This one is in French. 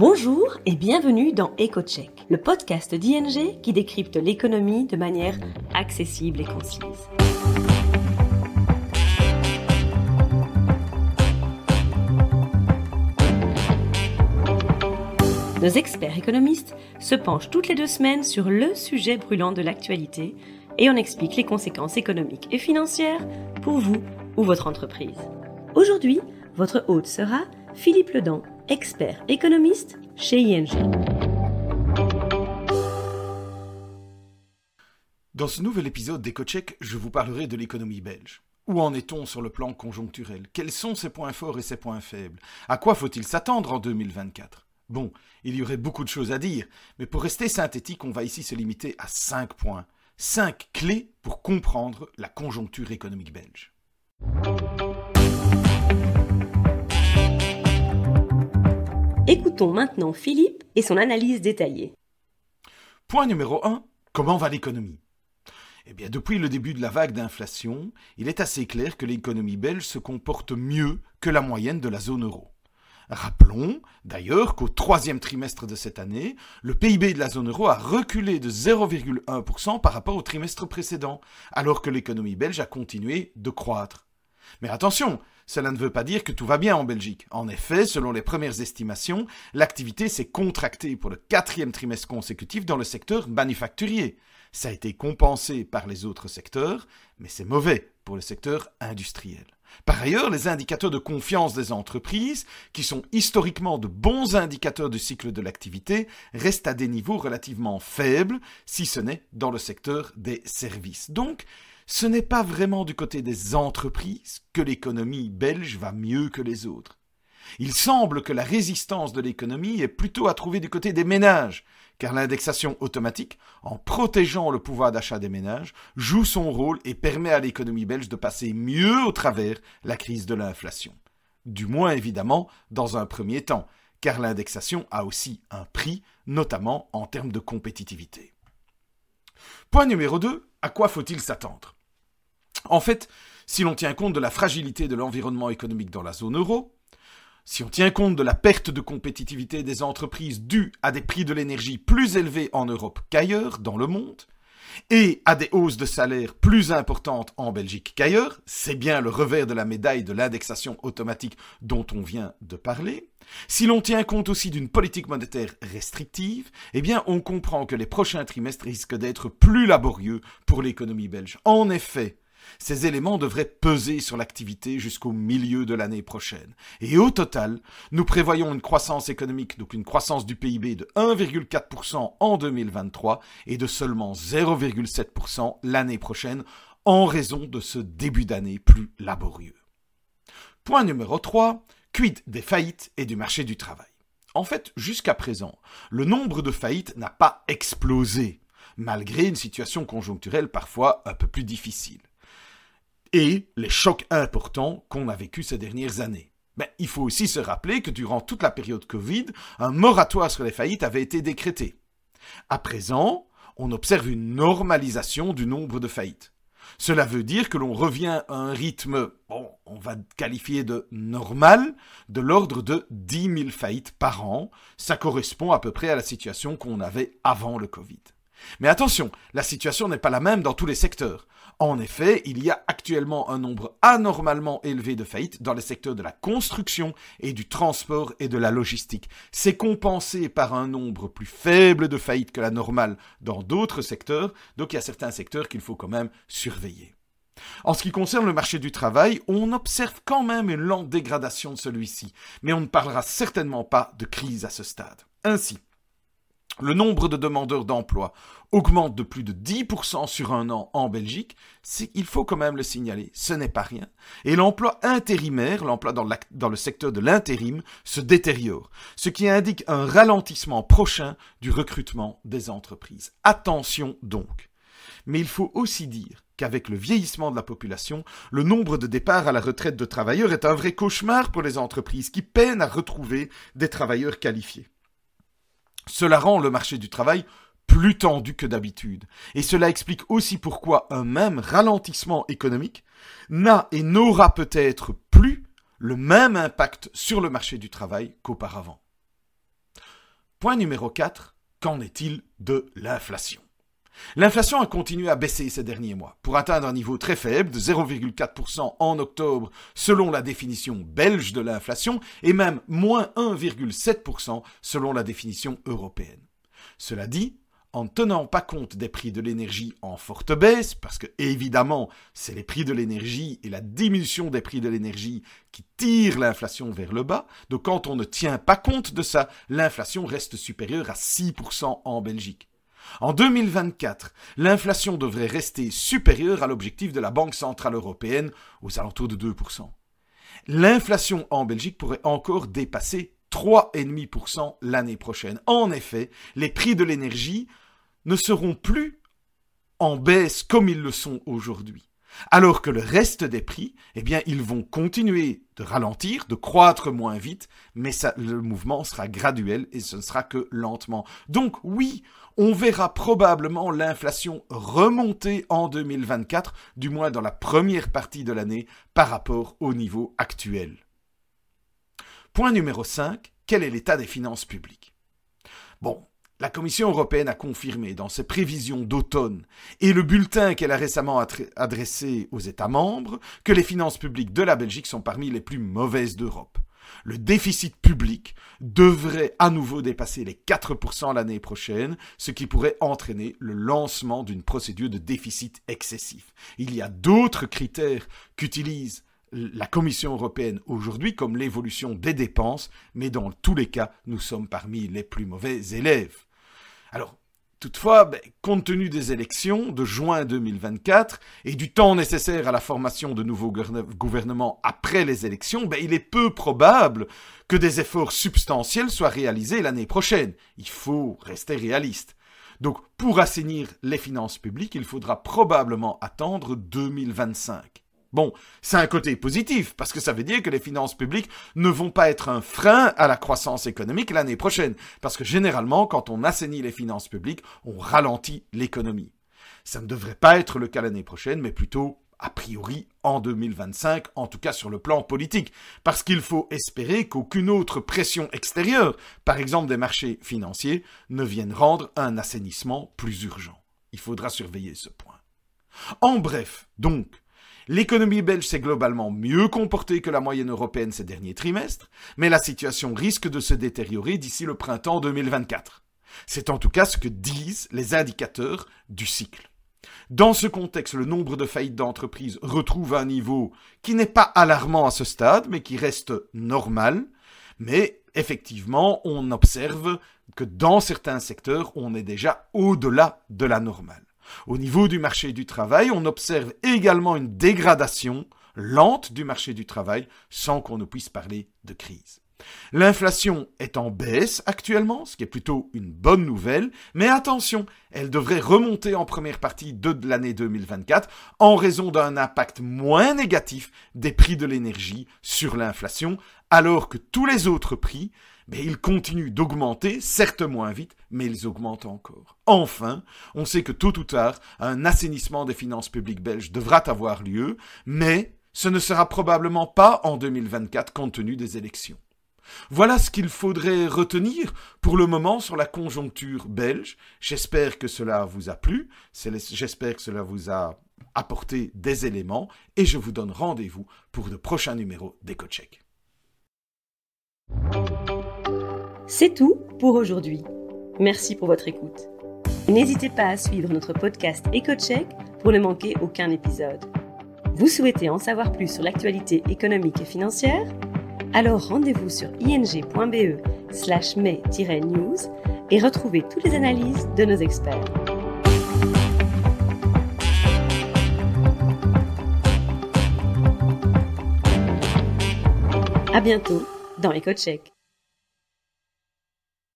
Bonjour et bienvenue dans EcoCheck, le podcast d'ING qui décrypte l'économie de manière accessible et concise. Nos experts économistes se penchent toutes les deux semaines sur le sujet brûlant de l'actualité et on explique les conséquences économiques et financières pour vous ou votre entreprise. Aujourd'hui, votre hôte sera Philippe Ledan, expert économiste chez ING. Dans ce nouvel épisode d'EcoCheck, je vous parlerai de l'économie belge. Où en est-on sur le plan conjoncturel? Quels sont ses points forts et ses points faibles? À quoi faut-il s'attendre en 2024 Bon, il y aurait beaucoup de choses à dire, mais pour rester synthétique, on va ici se limiter à 5 points. 5 clés pour comprendre la conjoncture économique belge. Écoutons maintenant Philippe et son analyse détaillée. Point numéro 1. Comment va l'économie? Eh bien, depuis le début de la vague d'inflation, il est assez clair que l'économie belge se comporte mieux que la moyenne de la zone euro. Rappelons d'ailleurs qu'au troisième trimestre de cette année, le PIB de la zone euro a reculé de 0,1% par rapport au trimestre précédent, alors que l'économie belge a continué de croître. Mais attention, cela ne veut pas dire que tout va bien en Belgique. En effet, selon les premières estimations, l'activité s'est contractée pour le quatrième trimestre consécutif dans le secteur manufacturier. Ça a été compensé par les autres secteurs, mais c'est mauvais pour le secteur industriel. Par ailleurs, les indicateurs de confiance des entreprises, qui sont historiquement de bons indicateurs du cycle de l'activité, restent à des niveaux relativement faibles, si ce n'est dans le secteur des services. Donc, ce n'est pas vraiment du côté des entreprises que l'économie belge va mieux que les autres. Il semble que la résistance de l'économie est plutôt à trouver du côté des ménages, car l'indexation automatique, en protégeant le pouvoir d'achat des ménages, joue son rôle et permet à l'économie belge de passer mieux au travers la crise de l'inflation. Du moins évidemment dans un premier temps, car l'indexation a aussi un prix, notamment en termes de compétitivité. Point numéro 2, à quoi faut-il s'attendre? En fait, si l'on tient compte de la fragilité de l'environnement économique dans la zone euro, si on tient compte de la perte de compétitivité des entreprises due à des prix de l'énergie plus élevés en Europe qu'ailleurs dans le monde, et à des hausses de salaire plus importantes en Belgique qu'ailleurs, c'est bien le revers de la médaille de l'indexation automatique dont on vient de parler. Si l'on tient compte aussi d'une politique monétaire restrictive, eh bien on comprend que les prochains trimestres risquent d'être plus laborieux pour l'économie belge. En effet, ces éléments devraient peser sur l'activité jusqu'au milieu de l'année prochaine. Et au total, nous prévoyons une croissance économique, donc une croissance du PIB de 1,4% en 2023 et de seulement 0,7% l'année prochaine en raison de ce début d'année plus laborieux. Point numéro 3, quid des faillites et du marché du travail? En fait, jusqu'à présent, le nombre de faillites n'a pas explosé, malgré une situation conjoncturelle parfois un peu plus difficile et les chocs importants qu'on a vécus ces dernières années. Mais il faut aussi se rappeler que durant toute la période Covid, un moratoire sur les faillites avait été décrété. À présent, on observe une normalisation du nombre de faillites. Cela veut dire que l'on revient à un rythme, bon, on va qualifier de normal, de l'ordre de 10 000 faillites par an. Ça correspond à peu près à la situation qu'on avait avant le Covid. Mais attention, la situation n'est pas la même dans tous les secteurs. En effet, il y a actuellement un nombre anormalement élevé de faillites dans les secteurs de la construction et du transport et de la logistique. C'est compensé par un nombre plus faible de faillites que la normale dans d'autres secteurs, donc il y a certains secteurs qu'il faut quand même surveiller. En ce qui concerne le marché du travail, on observe quand même une lente dégradation de celui-ci, mais on ne parlera certainement pas de crise à ce stade. Ainsi, le nombre de demandeurs d'emploi augmente de plus de 10% sur un an en Belgique, il faut quand même le signaler, ce n'est pas rien. Et l'emploi intérimaire, l'emploi dans, le secteur de l'intérim, se détériore, ce qui indique un ralentissement prochain du recrutement des entreprises. Attention donc. Mais il faut aussi dire qu'avec le vieillissement de la population, le nombre de départs à la retraite de travailleurs est un vrai cauchemar pour les entreprises qui peinent à retrouver des travailleurs qualifiés. Cela rend le marché du travail plus tendu que d'habitude. Et cela explique aussi pourquoi un même ralentissement économique n'a et n'aura peut-être plus le même impact sur le marché du travail qu'auparavant. Point numéro 4. Qu'en est-il de l'inflation? L'inflation a continué à baisser ces derniers mois, pour atteindre un niveau très faible de 0,4% en octobre selon la définition belge de l'inflation, et même moins 1,7% selon la définition européenne. Cela dit, en ne tenant pas compte des prix de l'énergie en forte baisse, parce que évidemment c'est les prix de l'énergie et la diminution des prix de l'énergie qui tirent l'inflation vers le bas, donc quand on ne tient pas compte de ça, l'inflation reste supérieure à 6% en Belgique. En 2024, l'inflation devrait rester supérieure à l'objectif de la Banque Centrale Européenne aux alentours de 2%. L'inflation en Belgique pourrait encore dépasser 3,5% l'année prochaine. En effet, les prix de l'énergie ne seront plus en baisse comme ils le sont aujourd'hui. Alors que le reste des prix, eh bien, ils vont continuer de ralentir, de croître moins vite, mais le mouvement sera graduel et ce ne sera que lentement. Donc oui, on verra probablement l'inflation remonter en 2024, du moins dans la première partie de l'année, par rapport au niveau actuel. Point numéro 5, quel est l'état des finances publiques? Bon, la Commission européenne a confirmé dans ses prévisions d'automne et le bulletin qu'elle a récemment adressé aux États membres que les finances publiques de la Belgique sont parmi les plus mauvaises d'Europe. Le déficit public devrait à nouveau dépasser les 4% l'année prochaine, ce qui pourrait entraîner le lancement d'une procédure de déficit excessif. Il y a d'autres critères qu'utilise la Commission européenne aujourd'hui comme l'évolution des dépenses, mais dans tous les cas, nous sommes parmi les plus mauvais élèves. Alors, toutefois, ben, compte tenu des élections de juin 2024 et du temps nécessaire à la formation de nouveaux gouvernements après les élections, ben, il est peu probable que des efforts substantiels soient réalisés l'année prochaine. Il faut rester réaliste. Donc, pour assainir les finances publiques, il faudra probablement attendre 2025. Bon, c'est un côté positif, parce que ça veut dire que les finances publiques ne vont pas être un frein à la croissance économique l'année prochaine, parce que généralement, quand on assainit les finances publiques, on ralentit l'économie. Ça ne devrait pas être le cas l'année prochaine, mais plutôt a priori en 2025, en tout cas sur le plan politique, parce qu'il faut espérer qu'aucune autre pression extérieure, par exemple des marchés financiers, ne vienne rendre un assainissement plus urgent. Il faudra surveiller ce point. En bref, donc, L'économie belge s'est globalement mieux comportée que la moyenne européenne ces derniers trimestres, mais la situation risque de se détériorer d'ici le printemps 2024. C'est en tout cas ce que disent les indicateurs du cycle. Dans ce contexte, le nombre de faillites d'entreprises retrouve un niveau qui n'est pas alarmant à ce stade, mais qui reste normal. Mais effectivement, on observe que dans certains secteurs, on est déjà au-delà de la normale. Au niveau du marché du travail, on observe également une dégradation lente du marché du travail sans qu'on ne puisse parler de crise. L'inflation est en baisse actuellement, ce qui est plutôt une bonne nouvelle, mais attention, elle devrait remonter en première partie de l'année 2024 en raison d'un impact moins négatif des prix de l'énergie sur l'inflation, alors que tous les autres prix, mais ils continuent d'augmenter, certes moins vite, mais ils augmentent encore. Enfin, on sait que tôt ou tard, un assainissement des finances publiques belges devra avoir lieu, mais ce ne sera probablement pas en 2024 compte tenu des élections. Voilà ce qu'il faudrait retenir pour le moment sur la conjoncture belge. J'espère que cela vous a plu, j'espère que cela vous a apporté des éléments, et je vous donne rendez-vous pour de prochains numéros d'EcoCheck. C'est tout pour aujourd'hui. Merci pour votre écoute. N'hésitez pas à suivre notre podcast EcoCheck pour ne manquer aucun épisode. Vous souhaitez en savoir plus sur l'actualité économique et financière? Alors rendez-vous sur ing.be slash mai-news et retrouvez toutes les analyses de nos experts. À bientôt dans EcoCheck.